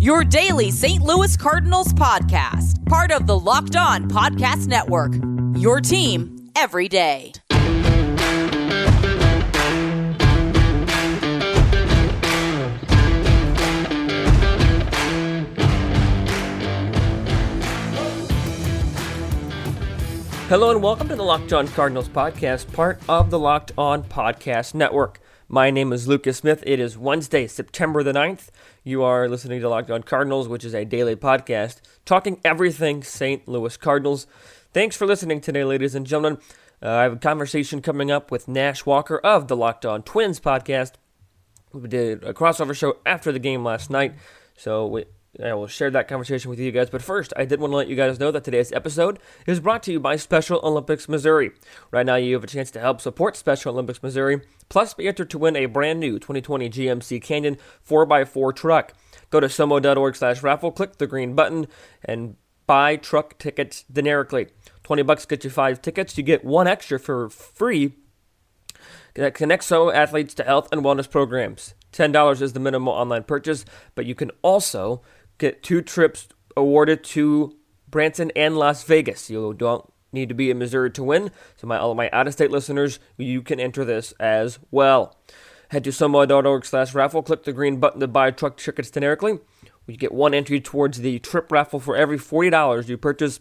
your daily St. Louis Cardinals podcast, part of the Locked On Podcast Network. Your team every day. Hello and welcome to the Locked On Cardinals podcast, part of the Locked On Podcast Network. My name is Lucas Smith. It is Wednesday, September the 9th. You are listening to Locked On Cardinals, which is a daily podcast talking everything St. Louis Cardinals. Thanks for listening today, ladies and gentlemen. Uh, I have a conversation coming up with Nash Walker of the Locked On Twins podcast. We did a crossover show after the game last night, so we, I will share that conversation with you guys. But first, I did want to let you guys know that today's episode is brought to you by Special Olympics Missouri. Right now, you have a chance to help support Special Olympics Missouri, plus be entered to win a brand new 2020 GMC Canyon 4x4 truck. Go to somo.org slash raffle, click the green button, and buy truck tickets generically. 20 bucks gets you five tickets. You get one extra for free that connects so athletes to health and wellness programs. $10 is the minimal online purchase, but you can also get two trips awarded to Branson and Las Vegas. You don't need to be in Missouri to win. So my all of my out-of-state listeners, you can enter this as well. Head to somo.org slash raffle, click the green button to buy truck tickets generically. You get one entry towards the trip raffle for every $40 you purchase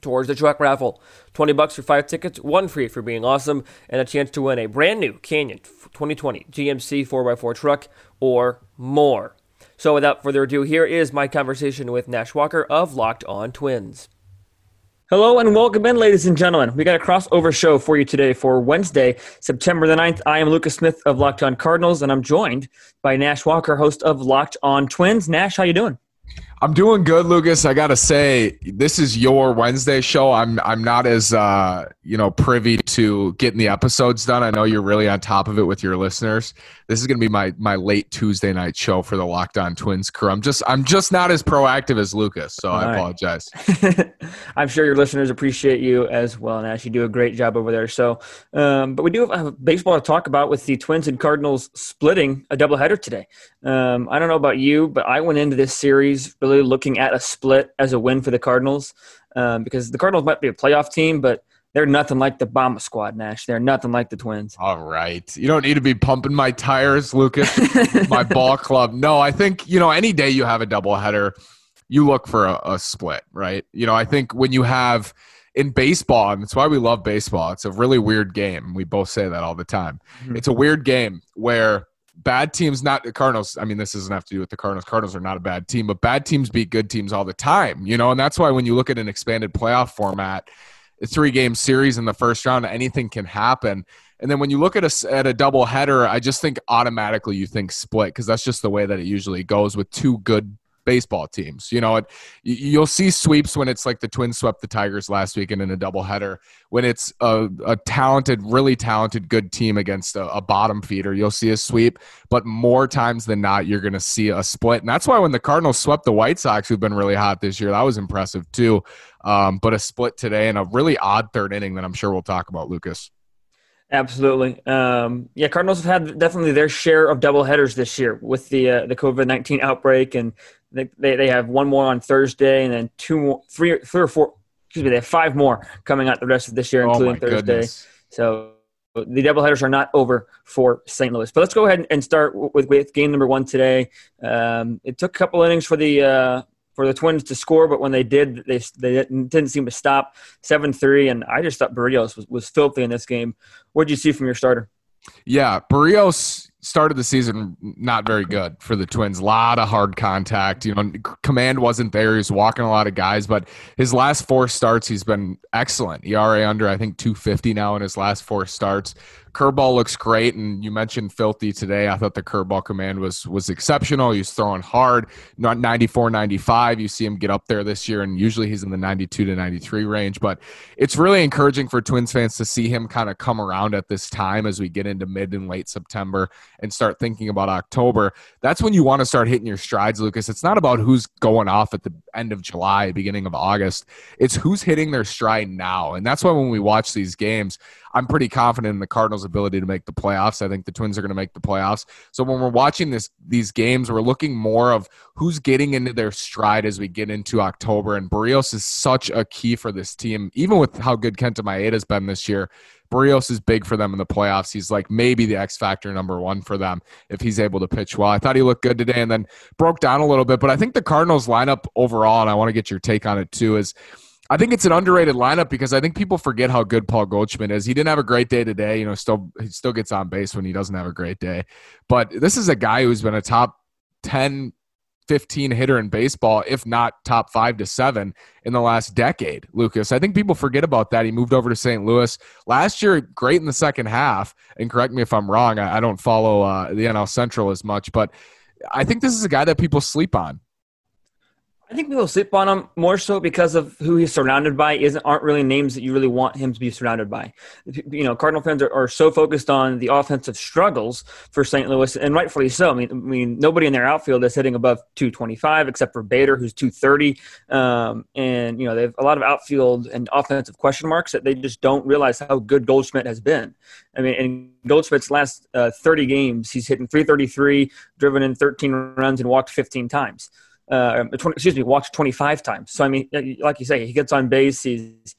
towards the truck raffle. 20 bucks for five tickets, one free for being awesome, and a chance to win a brand new Canyon 2020 GMC 4x4 truck or more. So without further ado, here is my conversation with Nash Walker of Locked On Twins. Hello and welcome in, ladies and gentlemen. We got a crossover show for you today for Wednesday, September the 9th. I am Lucas Smith of Locked On Cardinals, and I'm joined by Nash Walker, host of Locked On Twins. Nash, how you doing? I'm doing good, Lucas. I gotta say, this is your Wednesday show. I'm I'm not as uh, you know privy to getting the episodes done. I know you're really on top of it with your listeners. This is gonna be my my late Tuesday night show for the Locked On Twins crew. I'm just I'm just not as proactive as Lucas, so All I right. apologize. I'm sure your listeners appreciate you as well, and actually do a great job over there. So, um, but we do have baseball to talk about with the Twins and Cardinals splitting a doubleheader today. Um, I don't know about you, but I went into this series really really looking at a split as a win for the Cardinals um, because the Cardinals might be a playoff team, but they're nothing like the Bomba squad, Nash. They're nothing like the Twins. All right. You don't need to be pumping my tires, Lucas, my ball club. No, I think, you know, any day you have a doubleheader, you look for a, a split, right? You know, I think when you have in baseball, and that's why we love baseball, it's a really weird game. We both say that all the time. Mm-hmm. It's a weird game where bad teams, not the Cardinals. I mean, this doesn't have to do with the Cardinals. Cardinals are not a bad team, but bad teams beat good teams all the time, you know, and that's why when you look at an expanded playoff format, a three game series in the first round, anything can happen. And then when you look at a, at a double header, I just think automatically you think split because that's just the way that it usually goes with two good baseball teams. You know, it, you'll see sweeps when it's like the Twins swept the Tigers last weekend in a doubleheader. When it's a, a talented, really talented, good team against a, a, bottom feeder, you'll see a sweep. But more times than not, you're going to see a split. And that's why when the Cardinals swept the White Sox, who've been really hot this year, that was impressive too. Um, but a split today and a really odd third inning that I'm sure we'll talk about, Lucas. Absolutely. Um, yeah, Cardinals have had definitely their share of double headers this year with the uh, the COVID nineteen outbreak and They, they, they have one more on Thursday, and then two more, three, three or four. Excuse me, they have five more coming out the rest of this year, Oh including Thursday. goodness. So the doubleheaders are not over for St. Louis. But let's go ahead and start with, with game number one today. Um, it took a couple innings for the uh, for the Twins to score, but when they did, they they didn't, didn't seem to stop. Seven three, and I just thought Berrios was, was filthy in this game. What did you see from your starter? Yeah, Berrios started the season not very good for the Twins. A lot of hard contact. You know, command wasn't there. He was walking a lot of guys, but his last four starts, he's been excellent. ERA under, I think, 250 now in his last four starts. Curveball looks great, and you mentioned filthy today. I thought the curveball command was was exceptional. He's throwing hard, not 94, 95. You see him get up there this year, and usually he's in the 92 to 93 range. But it's really encouraging for Twins fans to see him kind of come around at this time as we get into mid and late September and start thinking about October. That's when you want to start hitting your strides, Lucas. It's not about who's going off at the end of July, beginning of August. It's who's hitting their stride now. And that's why when we watch these games, I'm pretty confident in the Cardinals' ability to make the playoffs. I think the Twins are going to make the playoffs. So when we're watching this these games, we're looking more of who's getting into their stride as we get into October. And Berrios is such a key for this team, even with how good Kenta Maeda has been this year. Berrios is big for them in the playoffs. He's like maybe the X factor number one for them if he's able to pitch well. I thought he looked good today and then broke down a little bit. But I think the Cardinals lineup overall, and I want to get your take on it too, is I think it's an underrated lineup because I think people forget how good Paul Goldschmidt is. He didn't have a great day today. You know, still he still gets on base when he doesn't have a great day. But this is a guy who's been a top 10, 15 hitter in baseball, if not top five to seven in the last decade, Lucas. I think people forget about that. He moved over to St. Louis last year, great in the second half. And correct me if I'm wrong, I, I don't follow uh, the NL Central as much, but I think this is a guy that people sleep on. I think people sleep on him more so because of who he's surrounded by. Isn't aren't really names that you really want him to be surrounded by. You know, Cardinal fans are, are so focused on the offensive struggles for St. Louis, and rightfully so. I mean, I mean, nobody in their outfield is hitting above 225 except for Bader, who's 230. Um, and you know, they have a lot of outfield and offensive question marks that they just don't realize how good Goldschmidt has been. I mean, in Goldschmidt's last uh, 30 games, he's hitting 333, driven in 13 runs, and walked 15 times uh, 20, excuse me, walked 25 times. So I mean, like you say, he gets on base. He's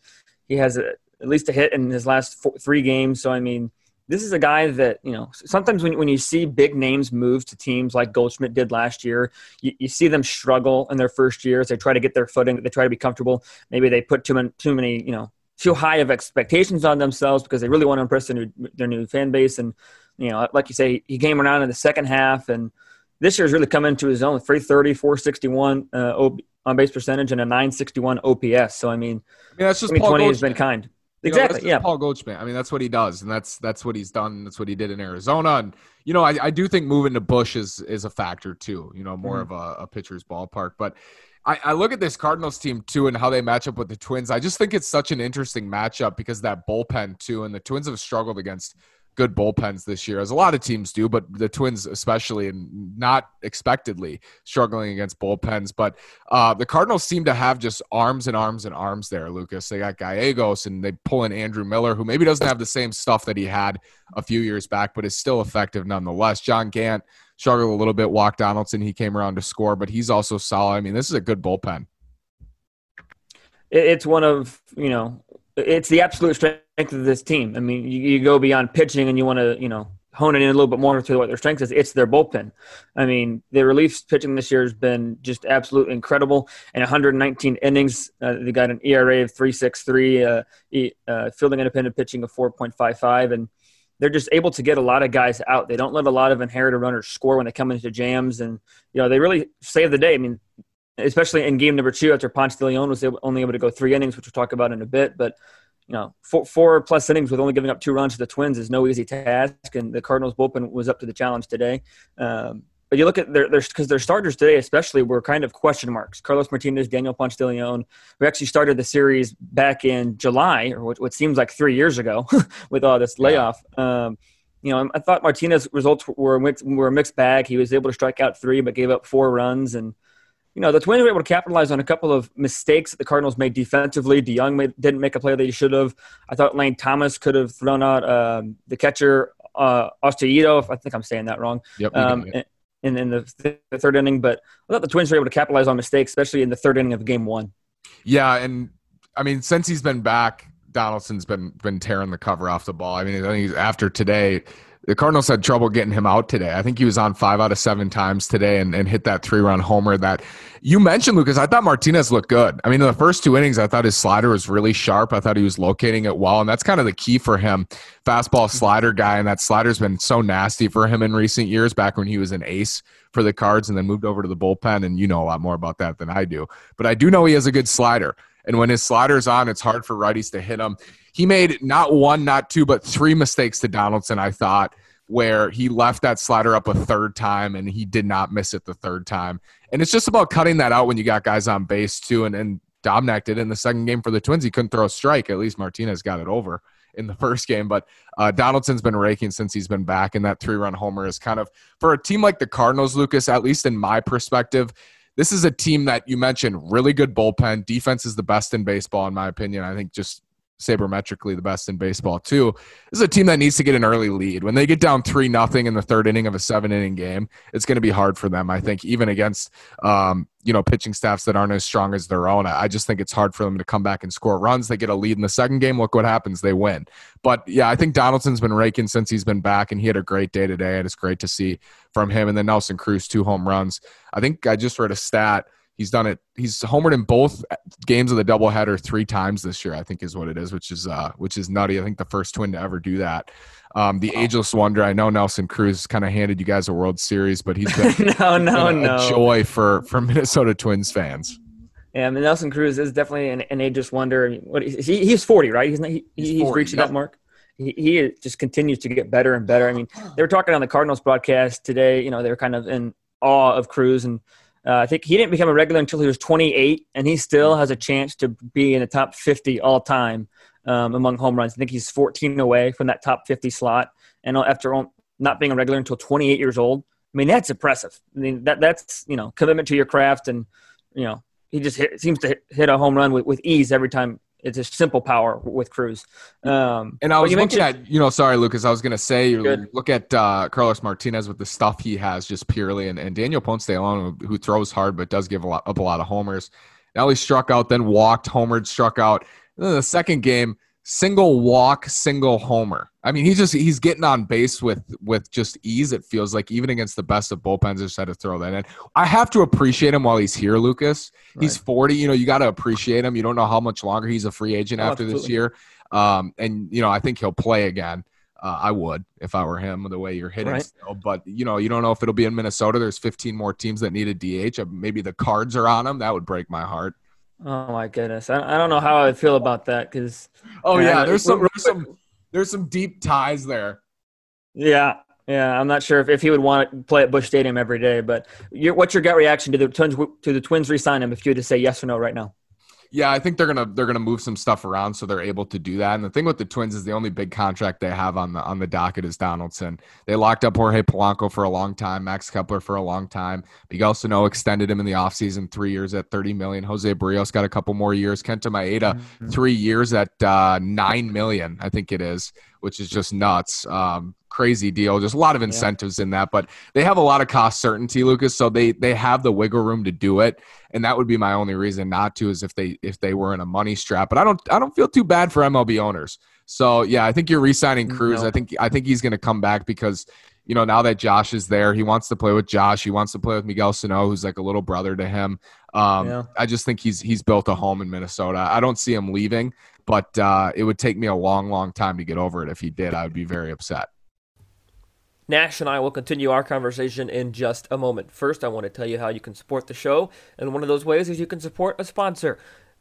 he has a, at least a hit in his last four, three games. So I mean, this is a guy that you know. Sometimes when when you see big names move to teams like Goldschmidt did last year, you, you see them struggle in their first years. They try to get their footing. They try to be comfortable. Maybe they put too many too many you know too high of expectations on themselves because they really want to impress their new, their new fan base. And you know, like you say, he came around in the second half and this year's really come into his own 330 461 uh, on base percentage and a 961 ops so i mean, I mean that's just 2020 has been kind You know, exactly that's yeah Paul Goldschmidt. I mean, that's what he does, and that's that's what he's done. That's what he did in Arizona, and you know, I, I do think moving to Busch is is a factor too. You know, more Mhm. of a, a pitcher's ballpark, but. I, I look at this Cardinals team too and how they match up with the Twins. I just think it's such an interesting matchup because that bullpen too, and the Twins have struggled against good bullpens this year, as a lot of teams do, but the Twins especially, and not expectedly struggling against bullpens. But uh, the Cardinals seem to have just arms and arms and arms there, Lucas. They got Gallegos and they pull in Andrew Miller, who maybe doesn't have the same stuff that he had a few years back, but is still effective nonetheless. John Gant struggled a little bit. Walk Donaldson, he came around to score, but he's also solid. I mean, this is a good bullpen. It's one of you know it's the absolute strength of this team i mean you, you go beyond pitching and you want to you know hone it in a little bit more to what their strength is it's their bullpen i mean the relief pitching this year has been just absolutely incredible in 119 innings uh, they got an era of 363 uh, uh, fielding independent pitching of 4.55 and they're just able to get a lot of guys out. They don't let a lot of inherited runners score when they come into jams, and you know they really save the day. I mean, especially in game number two after Ponce de Leon was able, only able to go three innings, which we'll talk about in a bit. But you know, four, four plus innings with only giving up two runs to the Twins is no easy task, and the Cardinals bullpen was up to the challenge today. Um, but you look at their because their starters today, especially, were kind of question marks. Carlos Martinez, Daniel Ponce de Leon, who actually started the series back in July, or what, what seems like three years ago, with all this layoff. Um, you know, I thought Martinez results were were a mixed bag. He was able to strike out three, but gave up four runs. And you know, the Twins were able to capitalize on a couple of mistakes that the Cardinals made defensively. DeJong made, didn't make a play that he should have. I thought Lane Thomas could have thrown out um, the catcher uh, Osteito. If I think I'm saying that wrong. Yep. Um, and, in, in the, the third inning, but I thought the Twins were able to capitalize on mistakes, especially in the third inning of game one. Yeah, and I mean, since he's been back, Donaldson's been been tearing the cover off the ball. I mean, I think after today, the Cardinals had trouble getting him out today. I think he was on five out of seven times today and, and hit that three run homer that you mentioned, Lucas. I thought Martinez looked good. I mean, in the first two innings, I thought his slider was really sharp. I thought he was locating it well. And that's kind of the key for him. Fastball slider guy. And that slider's been so nasty for him in recent years, back when he was an ace for the Cards and then moved over to the bullpen. And you know a lot more about that than I do. But I do know he has a good slider. And when his slider's on, it's hard for righties to hit him. He made not one, not two, but three mistakes to Donaldson, I thought where he left that slider up a third time and he did not miss it the third time. And it's just about cutting that out when you got guys on base too. And, and Dobnak did in the second game for the Twins. He couldn't throw a strike. At least Martinez got it over in the first game. But uh, Donaldson's been raking since he's been back, and that three run homer is kind of for a team like the Cardinals, Lucas, at least in my perspective. This is a team that you mentioned really good bullpen. Defense is the best in baseball, in my opinion. I think just sabermetrically the best in baseball too. This is a team that needs to get an early lead. When they get down three nothing in the third inning of a seven inning game, it's going to be hard for them. I think even against um, you know pitching staffs that aren't as strong as their own. I just think it's hard for them to come back and score runs. They get a lead in the second game. Look what happens. They win. But yeah, I think Donaldson's been raking since he's been back, and he had a great day today, and it's great to see from him. And then Nelson Cruz two home runs. I think I just read a stat He's done it. He's homered in both games of the doubleheader three times this year. I think is what it is, which is uh, which is nutty. I think the first twin to ever do that. Um, the ageless wonder. I know Nelson Cruz kind of handed you guys a World Series, but he's been no, no, been a, no. joy for for Minnesota Twins fans. Yeah, I mean, Nelson Cruz is definitely an, an ageless wonder. What he, he's forty, right? He's not, he, he's, he's 40, reaching that mark. He, he just continues to get better and better. I mean, they were talking on the Cardinals broadcast today. You know, they were kind of in awe of Cruz and uh, I think he didn't become a regular until he was 28, and he still has a chance to be in the top 50 all time um, among home runs. I think he's 14 away from that top 50 slot, and after not being a regular until 28 years old, I mean that's impressive. I mean that that's you know commitment to your craft, and you know he just hit, seems to hit a home run with, with ease every time it's a simple power with Cruz. Um, and I was looking at, you know, sorry, Lucas, I was going to say, look at uh, Carlos Martinez with the stuff he has just purely, and, and Daniel Ponce de Leon, who throws hard but does give a lot, up a lot of homers. Now he struck out, then walked, homered, struck out. And then the second game, single walk, single homer. I mean, he's just he's getting on base with with just ease. It feels like even against the best of bullpens, just had to throw that in. I have to appreciate him while he's here, Lucas. Right. He's forty. You know, you got to appreciate him. You don't know how much longer he's a free agent oh, after absolutely. this year. Um, and you know, I think he'll play again. Uh, I would if I were him, the way you're hitting. Right. Still. But you know, you don't know if it'll be in Minnesota. There's 15 more teams that need a DH. Maybe the Cards are on him. That would break my heart. Oh my goodness, I, I don't know how I feel about that because. Oh man, yeah, there's some there's some there's some deep ties there. Yeah, yeah, I'm not sure if, if he would want to play at Busch Stadium every day, but your, what's your gut reaction to the Twins to the Twins re-sign him if you had to say yes or no right now? Yeah, I think they're gonna they're gonna move some stuff around so they're able to do that. And the thing with the Twins is the only big contract they have on the on the docket is Donaldson. They locked up Jorge Polanco for a long time, Max Kepler for a long time. Miguel Sano extended him in the offseason, three years at 30 million. Jose Berrios got a couple more years. Kenta Maeda, mm-hmm. three years at uh, nine million, I think it is, which is just nuts. Um, crazy deal. There's a lot of incentives yeah. in that, but they have a lot of cost certainty, Lucas. So they they have the wiggle room to do it, and that would be my only reason not to is if they if they were in a money strap. But I don't I don't feel too bad for MLB owners. So yeah, I think you're re-signing Cruz. No. I think I think he's going to come back because you know now that Josh is there, he wants to play with Josh. He wants to play with Miguel Sano, who's like a little brother to him. Um, yeah. I just think he's he's built a home in Minnesota. I don't see him leaving, but uh, it would take me a long, long time to get over it. If he did, I would be very upset. Nash and I will continue our conversation in just a moment. First, I want to tell you how you can support the show, and one of those ways is you can support a sponsor.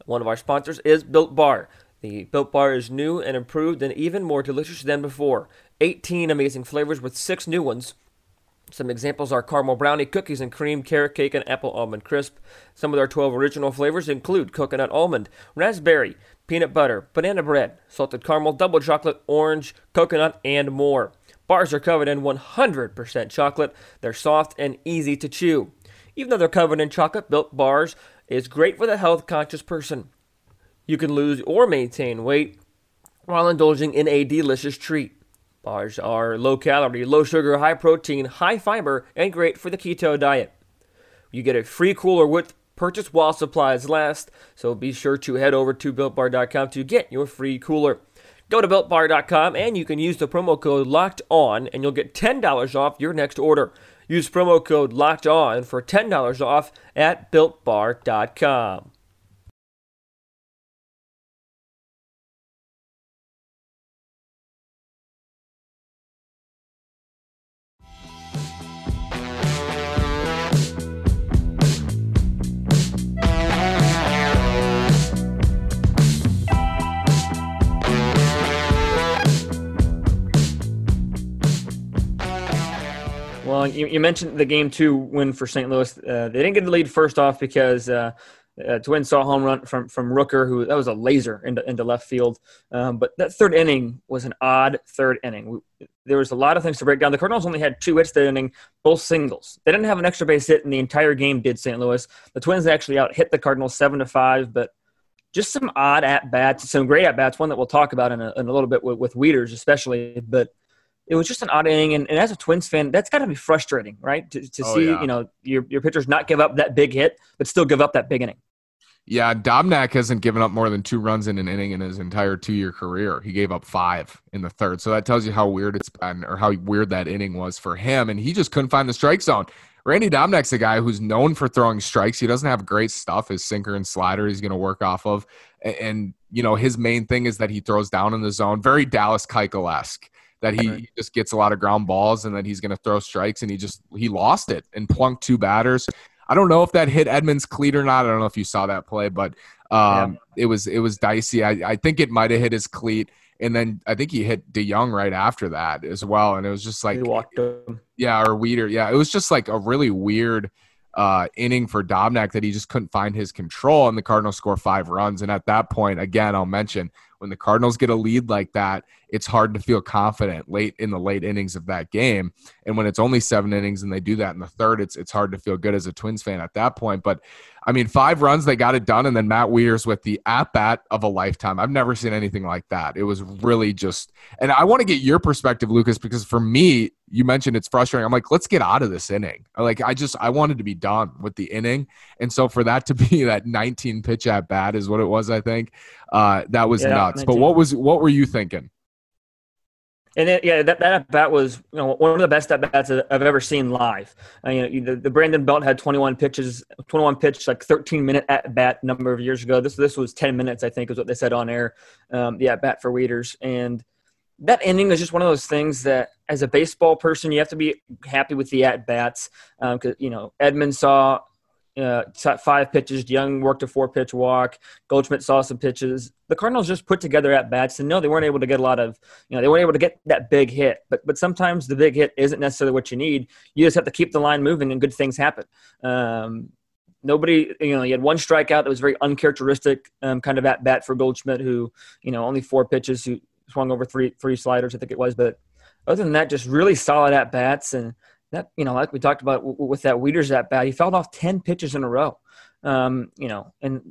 One of our sponsors is Built Bar. The Built Bar is new and improved and even more delicious than before. 18 amazing flavors with six new ones. Some examples are caramel brownie, cookies and cream, carrot cake, and apple almond crisp. Some of our 12 original flavors include coconut almond, raspberry, peanut butter, banana bread, salted caramel, double chocolate, orange, coconut, and more. Bars are covered in 100% chocolate. They're soft and easy to chew. Even though they're covered in chocolate, Built Bars is great for the health conscious person. You can lose or maintain weight while indulging in a delicious treat. Bars are low calorie, low sugar, high protein, high fiber, and great for the keto diet. You get a free cooler with purchase while supplies last, so be sure to head over to builtbar.com to get your free cooler. Go to builtbar.com and you can use the promo code locked on and you'll get $10 off your next order. Use promo code locked on for $10 off at builtbar.com. You, you mentioned the game two win for St. Louis. Uh, they didn't get the lead first off because uh, uh, Twins saw a home run from from Rooker, who that was a laser into, into left field. Um, but that third inning was an odd third inning. We, there was a lot of things to break down. The Cardinals only had two hits that inning, both singles. They didn't have an extra base hit in the entire game. Did St. Louis? The Twins actually out hit the Cardinals seven to five, but just some odd at bats, some great at bats. One that we'll talk about in a, in a little bit with, with Wieters, especially, but it was just an odd inning. And, and as a Twins fan, that's got to be frustrating, right? To, to Oh, see, yeah. you know, your, your pitchers not give up that big hit, but still give up that big inning. Yeah, Dobnak hasn't given up more than two runs in an inning in his entire two year career. He gave up five in the third. So that tells you how weird it's been or how weird that inning was for him. And he just couldn't find the strike zone. Randy Dobnak's a guy who's known for throwing strikes. He doesn't have great stuff. His sinker and slider he's going to work off of. A- And, you know, his main thing is that he throws down in the zone. Very Dallas Keuchel esque. That he, Right. he just gets a lot of ground balls and that he's going to throw strikes and he just he lost it and plunked two batters. I don't know if that hit Edman's cleat or not. I don't know if you saw that play, but um, it was it was dicey. I, I think it might have hit his cleat, and then I think he hit DeJong right after that as well. And it was just like he walked him. yeah, or Wieters. Yeah, it was just like a really weird uh, inning for Dobnak that he just couldn't find his control, and the Cardinals score five runs. And at that point, again, I'll mention when the Cardinals get a lead like that, it's hard to feel confident late in the late innings of that game. And when it's only seven innings and they do that in the third, it's it's hard to feel good as a Twins fan at that point. But I mean, five runs, they got it done, and then Matt Wieters with the at bat of a lifetime. I've never seen anything like that. It was really just, and I want to get your perspective, Lucas, because for me, you mentioned it's frustrating. I'm like, let's get out of this inning. Like, I just, I wanted to be done with the inning, and so for that to be that 19 pitch at bat is what it was. I think uh, that was Yeah, nuts. But what was, what were you thinking? And it, yeah, that, that at bat was you know, one of the best at bats I've ever seen live. Uh, you know, the, the Brandon Belt had 21 pitches, 21 pitch, like 13 minute at bat number of years ago. This this was 10 minutes, I think, is what they said on air. Um, the at bat for Wieters, and that ending is just one of those things that, as a baseball person, you have to be happy with the at bats. Because you know, Edman saw uh, five pitches. Young worked a four pitch walk. Goldschmidt saw some pitches. The Cardinals just put together at bats, and no, they weren't able to get a lot of, you know, they weren't able to get that big hit. But but sometimes the big hit isn't necessarily what you need. You just have to keep the line moving, and good things happen. Um, nobody, you know, you had one strikeout that was very uncharacteristic, um, kind of at bat for Goldschmidt, who, you know, only four pitches, who swung over three three sliders, I think it was. But other than that, just really solid at bats and that you know, like we talked about w- with that Wieters at bat, he fouled off ten pitches in a row. Um, you know, and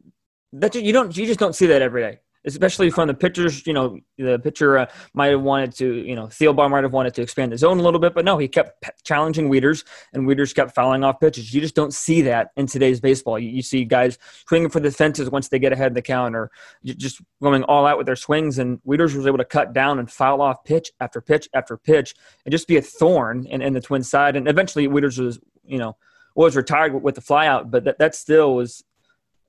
that you don't you just don't see that every day, especially from the pitchers. You know, the pitcher uh, might have wanted to, you know, Thielbar might have wanted to expand the zone a little bit, but no, he kept challenging Wieters, and Wieters kept fouling off pitches. You just don't see that in today's baseball. You, you see guys swinging for the fences once they get ahead of the count, or just going all out with their swings. And Wieters was able to cut down and foul off pitch after pitch after pitch, and just be a thorn in, in the Twins side. And eventually, Wieters was, you know, was retired with, with the flyout, but that, that still was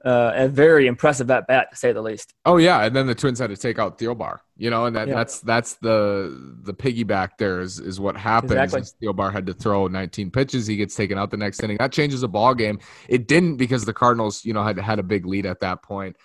uh, a very impressive at bat to say the least. Oh yeah, and then the Twins had to take out Thielbar, you know, and that, Yeah. that's that's the the piggyback there is is what happens. Exactly. is Thielbar had to throw 19 pitches, he gets taken out the next inning. That changes the ball game. It didn't because the Cardinals, you know, had had a big lead at that point.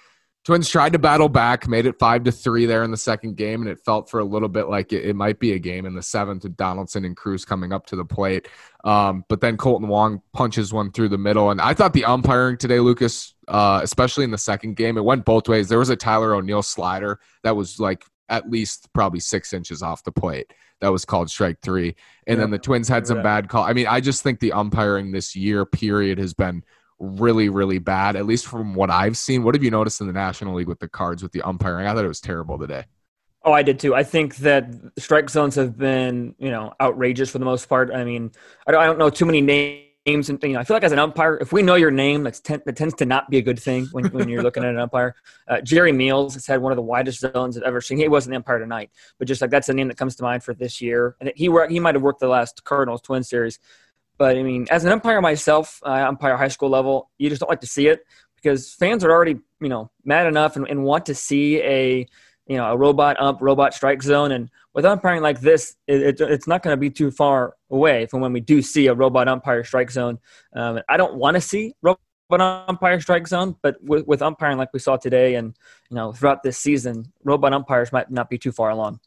Twins tried to battle back, made it five to three there in the second game, and it felt for a little bit like it, it might be a game in the seventh with Donaldson and Cruz coming up to the plate. Um, but then Kolten Wong punches one through the middle, and I thought the umpiring today, Lucas, uh, especially in the second game, it went both ways. There was a Tyler O'Neill slider that was like at least probably six inches off the plate. That was called strike three, and then the Twins had some bad call. I mean, I just think the umpiring this year period has been really, really bad, at least from what I've seen. What have you noticed in the National League with the cards with the umpiring? I thought it was terrible today. Oh, I did too. I think that strike zones have been, you know, outrageous for the most part. I mean, I don't, I don't know too many names, and you know, I feel like as an umpire, if we know your name, that's ten, that tends to not be a good thing when, when you're looking at an umpire. Uh, Jerry Meals has had one of the widest zones I've ever seen. He wasn't the umpire tonight, but just like that's the name that comes to mind for this year. And he he might have worked the last Cardinals Twin series, but I mean, as an umpire myself, I umpire high school level. You just don't like to see it because fans are already, you know, mad enough and, and want to see a you know a robot ump robot strike zone and with umpiring like this it, it, it's not going to be too far away from when we do see a robot umpire strike zone um, i don't want to see robot umpire strike zone but with, with umpiring like we saw today and you know throughout this season robot umpires might not be too far along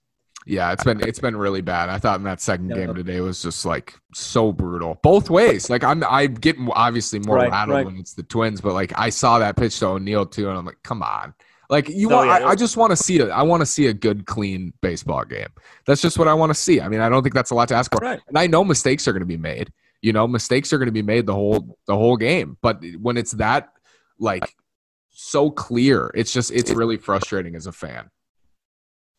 yeah, it's been it's been really bad. I thought in that second game today was just like so brutal, both ways. Like I'm I get obviously more right, rattled right. when it's the Twins, but like I saw that pitch to O'Neill too, and I'm like, come on, like you want, yeah, I, I, just want to see it. I want to see a good, clean baseball game. That's just what I want to see. I mean, I don't think that's a lot to ask for. Right. And I know mistakes are going to be made. You know, mistakes are going to be made the whole the whole game. But when it's that like so clear, it's just it's really frustrating as a fan.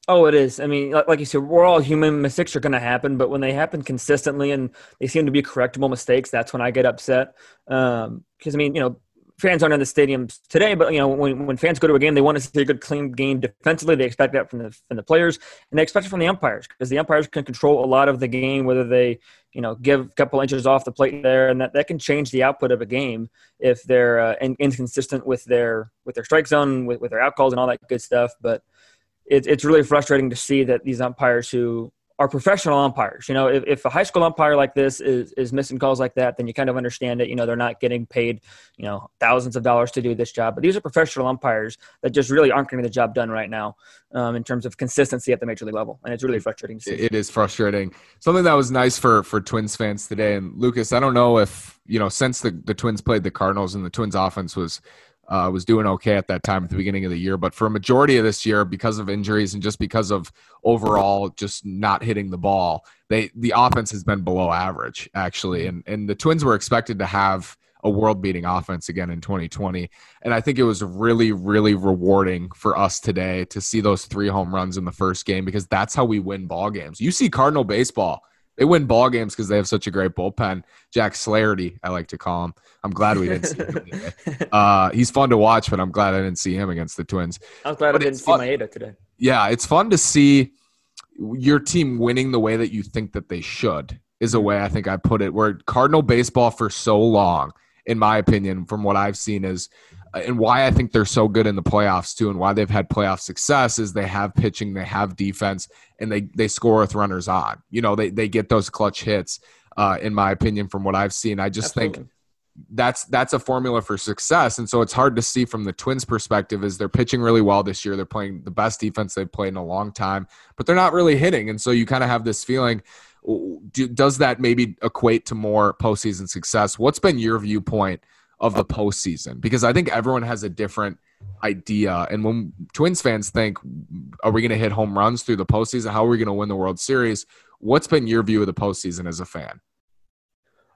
Oh, it is. I mean, like you said, we're all human. Mistakes are going to happen, but when they happen consistently and they seem to be correctable mistakes, that's when I get upset. Because um, I mean, you know, fans aren't in the stadiums today, but you know when, when fans go to a game, they want to see a good, clean game defensively. They expect that from the from the players, and they expect it from the umpires because the umpires can control a lot of the game. Whether they you know give a couple inches off the plate there, and that, that can change the output of a game if they're uh, in, inconsistent with their with their strike zone, with, with their out calls, and all that good stuff. But it, it's really frustrating to see that these umpires who are professional umpires. You know, if, if a high school umpire like this is, is missing calls like that, then you kind of understand it. You know, they're not getting paid, you know, thousands of dollars to do this job. But these are professional umpires that just really aren't getting the job done right now um, in terms of consistency at the major league level. And it's really frustrating to see. It is frustrating. Something that was nice for, for Twins fans today. And Lucas, I don't know if, you know, since the, the Twins played the Cardinals and the Twins offense was – uh, was doing okay at that time at the beginning of the year. But for a majority of this year, because of injuries and just because of overall just not hitting the ball, they the offense has been below average actually. And and the Twins were expected to have a world beating offense again in 2020. And I think it was really, really rewarding for us today to see those three home runs in the first game because that's how we win ball games. You see Cardinal baseball they win ball games because they have such a great bullpen. Jack Flaherty, I like to call him. I'm glad we didn't see him today. Uh, he's fun to watch, but I'm glad I didn't see him against the Twins. I'm glad but I didn't see Maeda today. Yeah, it's fun to see your team winning the way that you think that they should. Is a way I think I put it. Where Cardinal baseball for so long, in my opinion, from what I've seen, is and why I think they're so good in the playoffs too, and why they've had playoff success is they have pitching, they have defense, and they they score with runners on. You know, they they get those clutch hits. Uh, in my opinion, from what I've seen, I just Absolutely. think that's that's a formula for success. And so it's hard to see from the Twins' perspective is they're pitching really well this year. They're playing the best defense they've played in a long time, but they're not really hitting. And so you kind of have this feeling. Do, does that maybe equate to more postseason success? What's been your viewpoint of the postseason because I think everyone has a different idea. And when Twins fans think, are we going to hit home runs through the postseason? How are we going to win the World Series? What's been your view of the postseason as a fan?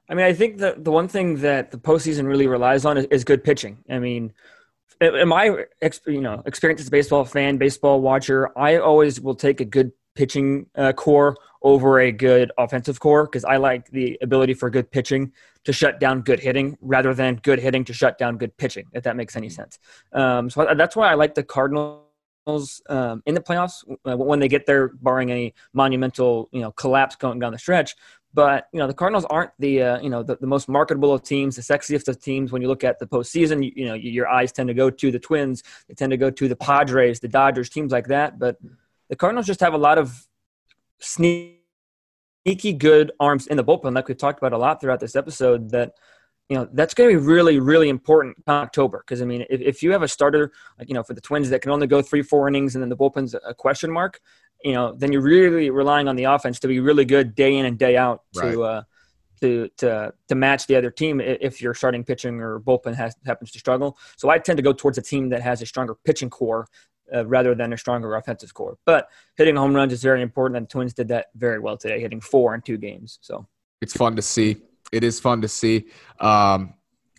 I mean, I think the the one thing that the postseason really relies on is, is good pitching. I mean, in my you know experience as a baseball fan, baseball watcher, I always will take a good pitching uh, core over a good offensive core because I like the ability for good pitching to shut down good hitting rather than good hitting to shut down good pitching, if that makes any sense. Um, so that's why I like the Cardinals um, in the playoffs uh, when they get there, barring any monumental you know collapse going down the stretch. But you know the Cardinals aren't the uh, you know the, the, most marketable of teams, the sexiest of teams. When you look at the postseason, you, you know your eyes tend to go to the Twins, they tend to go to the Padres, the Dodgers, teams like that. But the Cardinals just have a lot of sneaky good arms in the bullpen, like we've talked about a lot throughout this episode. That you know that's going to be really really important in October because I mean if, if you have a starter like you know for the Twins that can only go three four innings and then the bullpen's a question mark, you know then you're really relying on the offense to be really good day in and day out right. to. Uh, to, to to match the other team if your starting pitching or bullpen has, happens to struggle. So I tend to go towards a team that has a stronger pitching core uh, rather than a stronger offensive core. But hitting home runs is very important, and the Twins did that very well today, hitting four in two games. So it's fun to see. It is fun to see. Um,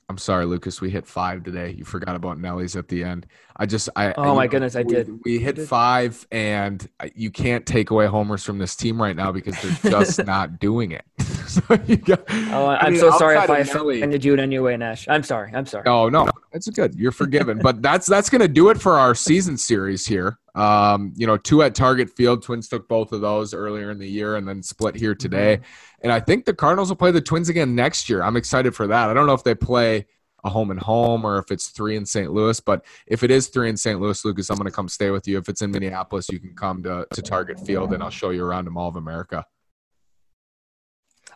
I'm sorry, Lucas. We hit five today. You forgot about Nelly's at the end. I just, I. Oh I, my goodness, I we, did. We hit five, and you can't take away homers from this team right now because they're just not doing it. so got, oh, I'm mean, so sorry if I offended you in any way, Nash. I'm sorry. I'm sorry. Oh no, it's good. You're forgiven. but that's that's gonna do it for our season series here. Um, you know, two at Target Field. Twins took both of those earlier in the year, and then split here today. Mm-hmm. And I think the Cardinals will play the Twins again next year. I'm excited for that. I don't know if they play a home and home or if it's three in St. Louis, but if it is three in St. Louis, Lucas, I'm going to come stay with you. If it's in Minneapolis, you can come to, to Target Field and I'll show you around the Mall of America.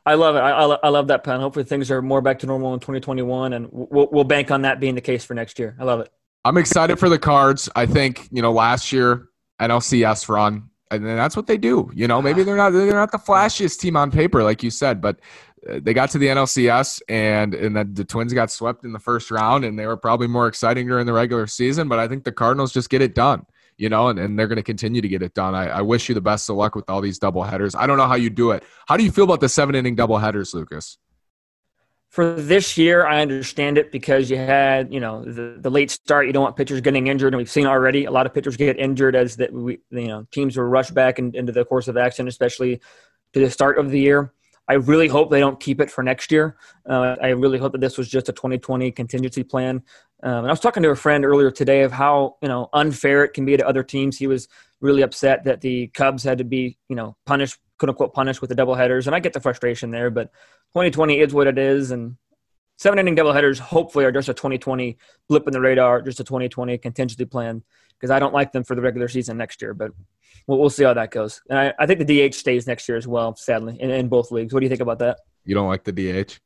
I love it. I, I, love that plan. Hopefully things are more back to normal in 2021, and we'll, we'll bank on that being the case for next year. I love it. I'm excited for the Cards. I think you know last year NLCS run and that's what they do. You know, maybe ah. they're not they're not the flashiest team on paper, like you said, but they got to the NLCS and and then the Twins got swept in the first round, and they were probably more exciting during the regular season. But I think the Cardinals just get it done. You know, and, and they're going to continue to get it done. I, I wish you the best of luck with all these double headers. I don't know how you do it. How do you feel about the seven inning double headers, Lucas? for this year, I understand it because you had, you know, the, the late start. You don't want pitchers getting injured, and we've seen already a lot of pitchers get injured as that we, you know, teams were rushed back in, into the course of action, especially to the start of the year. I really hope they don't keep it for next year. Uh, I really hope that this was just a 2020 contingency plan. Um, and I was talking to a friend earlier today of how you know unfair it can be to other teams. He was really upset that the Cubs had to be you know punished, quote unquote, punished with the double headers, and I get the frustration there. But 2020 is what it is, and seven inning doubleheaders hopefully are just a 2020 blip in the radar, just a 2020 contingency plan because I don't like them for the regular season next year. But we'll, we'll see how that goes. And I, I, think the DH stays next year as well, sadly, in, in both leagues. What do you think about that? You don't like the DH?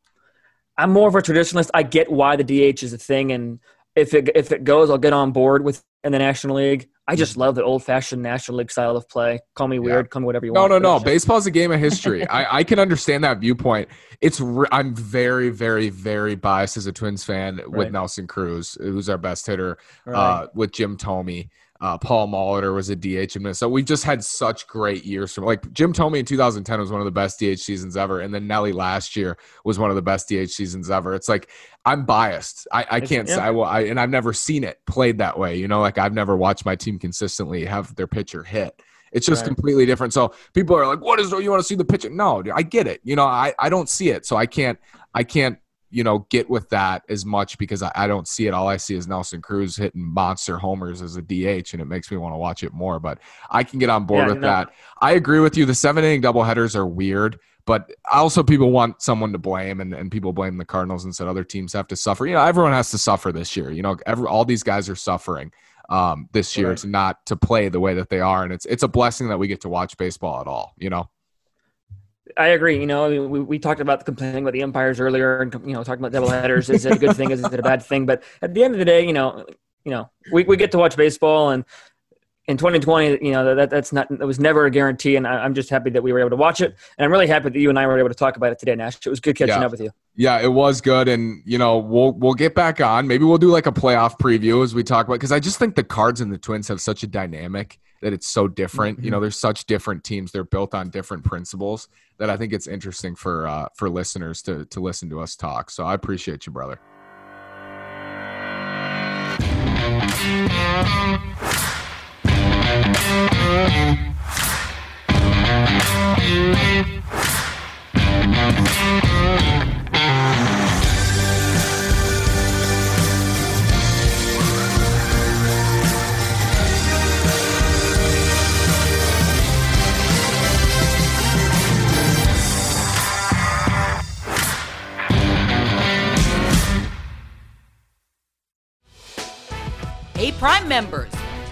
I'm more of a traditionalist. I get why the DH is a thing, and if it if it goes, I'll get on board with in the National League. I just love the old fashioned National League style of play. Call me weird, yeah. call me whatever you no, want. No, no, no. Baseball's a game of history. I, I can understand that viewpoint. It's re- I'm very, very, very biased as a Twins fan right. with Nelson Cruz, who's our best hitter, right. uh, with Jim Thome. Uh, Paul Molitor was a DH in So we've just had such great years from like Jim Thome in 2010 was one of the best DH seasons ever, and then Nelly last year was one of the best DH seasons ever. It's like I'm biased. I, I can't yeah. say I will. I, and I've never seen it played that way. You know, like I've never watched my team consistently have their pitcher hit. It's just right. completely different. So people are like, "What is? You want to see the pitcher?" No, I get it. You know, I I don't see it, so I can't I can't you know, get with that as much because I, I, don't see it. All I see is Nelson Cruz hitting monster homers as a DH, and it makes me want to watch it more. But I can get on board yeah, with that. I agree with you. The seven inning doubleheaders are weird, but also people want someone to blame, and, and people blame the Cardinals and said other teams have to suffer. You know, everyone has to suffer this year. You know, every, all these guys are suffering um, this year right. to not to play the way that they are, and it's it's a blessing that we get to watch baseball at all. You know. I agree. You know, we, we talked about complaining about the umpires earlier, and you know, talking about double headers. Is it a good thing? Is it a bad thing? But at the end of the day, you know, you know, we, we get to watch baseball, and in 2020, you know, that that's not that was never a guarantee. And I, am just happy that we were able to watch it, and I'm really happy that you and I were able to talk about it today, Nash. It was good catching yeah. up with you. Yeah, it was good, and you know, we'll we'll get back on. Maybe we'll do like a playoff preview as we talk about because I just think the Cards and the Twins have such a dynamic that it's so different. Mm-hmm. You know, there's such different teams. They're built on different principles that I think it's interesting for uh, for listeners to to listen to us talk. So I appreciate you, brother. Hey, Prime members,